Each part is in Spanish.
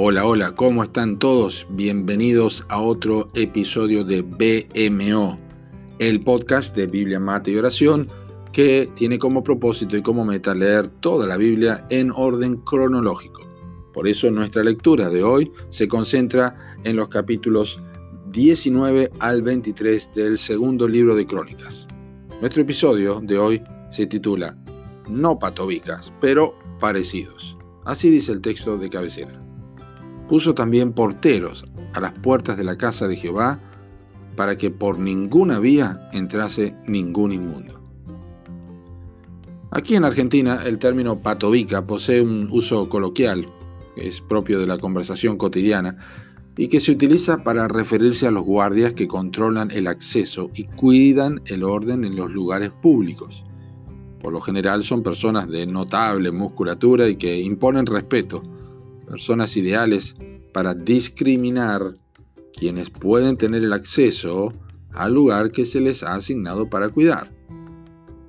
Hola, hola, ¿cómo están todos? Bienvenidos a otro episodio de BMO, el podcast de Biblia, Mate y Oración que tiene como propósito y como meta leer toda la Biblia en orden cronológico. Por eso nuestra lectura de hoy se concentra en los capítulos 19 al 23 del segundo libro de Crónicas. Nuestro episodio de hoy se titula No patobicas, pero parecidos. Así dice el texto de cabecera. Puso también porteros a las puertas de la casa de Jehová para que por ninguna vía entrase ningún inmundo. Aquí en Argentina el término patovica posee un uso coloquial, que es propio de la conversación cotidiana, y que se utiliza para referirse a los guardias que controlan el acceso y cuidan el orden en los lugares públicos. Por lo general son personas de notable musculatura y que imponen respeto, personas ideales para discriminar quienes pueden tener el acceso al lugar que se les ha asignado para cuidar.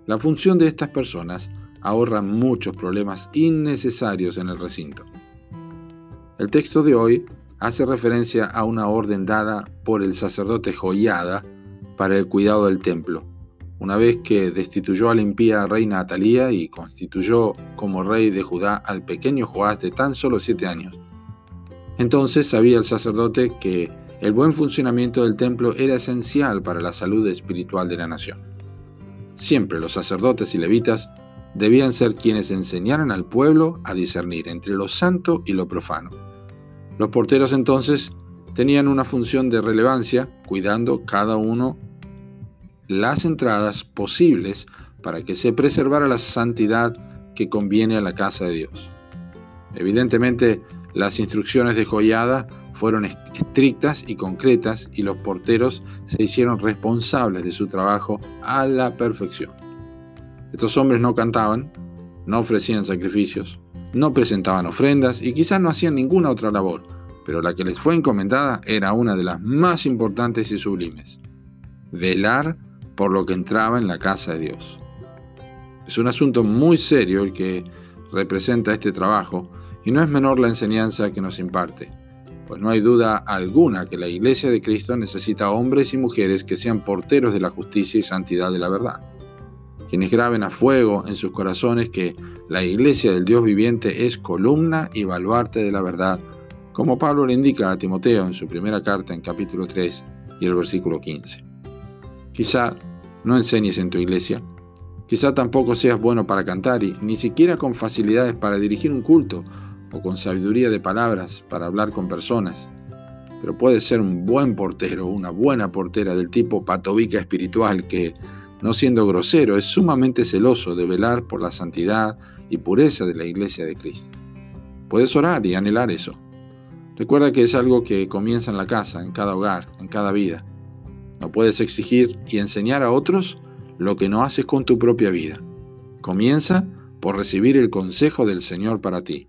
La función de estas personas ahorra muchos problemas innecesarios en el recinto. El texto de hoy hace referencia a una orden dada por el sacerdote Joiada para el cuidado del templo, una vez que destituyó a la impía reina Atalía y constituyó como rey de Judá al pequeño Joás de tan solo siete años. Entonces sabía el sacerdote que el buen funcionamiento del templo era esencial para la salud espiritual de la nación. Siempre los sacerdotes y levitas debían ser quienes enseñaran al pueblo a discernir entre lo santo y lo profano. Los porteros entonces tenían una función de relevancia, cuidando cada uno las entradas posibles para que se preservara la santidad que conviene a la casa de Dios. Evidentemente, las instrucciones de Joyada fueron estrictas y concretas y los porteros se hicieron responsables de su trabajo a la perfección. Estos hombres no cantaban, no ofrecían sacrificios, no presentaban ofrendas y quizás no hacían ninguna otra labor, pero la que les fue encomendada era una de las más importantes y sublimes, velar por lo que entraba en la casa de Dios. Es un asunto muy serio el que representa este trabajo y no es menor la enseñanza que nos imparte, pues no hay duda alguna que la Iglesia de Cristo necesita hombres y mujeres que sean porteros de la justicia y santidad de la verdad, quienes graben a fuego en sus corazones que la Iglesia del Dios viviente es columna y baluarte de la verdad, como Pablo le indica a Timoteo en su primera carta en capítulo 3 y el versículo 15. Quizá no enseñes en tu iglesia. Quizá tampoco seas bueno para cantar y ni siquiera con facilidades para dirigir un culto o con sabiduría de palabras para hablar con personas. Pero puedes ser un buen portero una buena portera del tipo patovica espiritual que, no siendo grosero, es sumamente celoso de velar por la santidad y pureza de la iglesia de Cristo. Puedes orar y anhelar eso. Recuerda que es algo que comienza en la casa, en cada hogar, en cada vida. No puedes exigir y enseñar a otros lo que no haces con tu propia vida. Comienza por recibir el consejo del Señor para ti.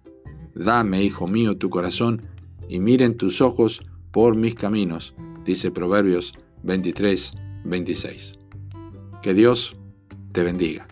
Dame, hijo mío, tu corazón y miren tus ojos por mis caminos, dice Proverbios 23, 26. Que Dios te bendiga.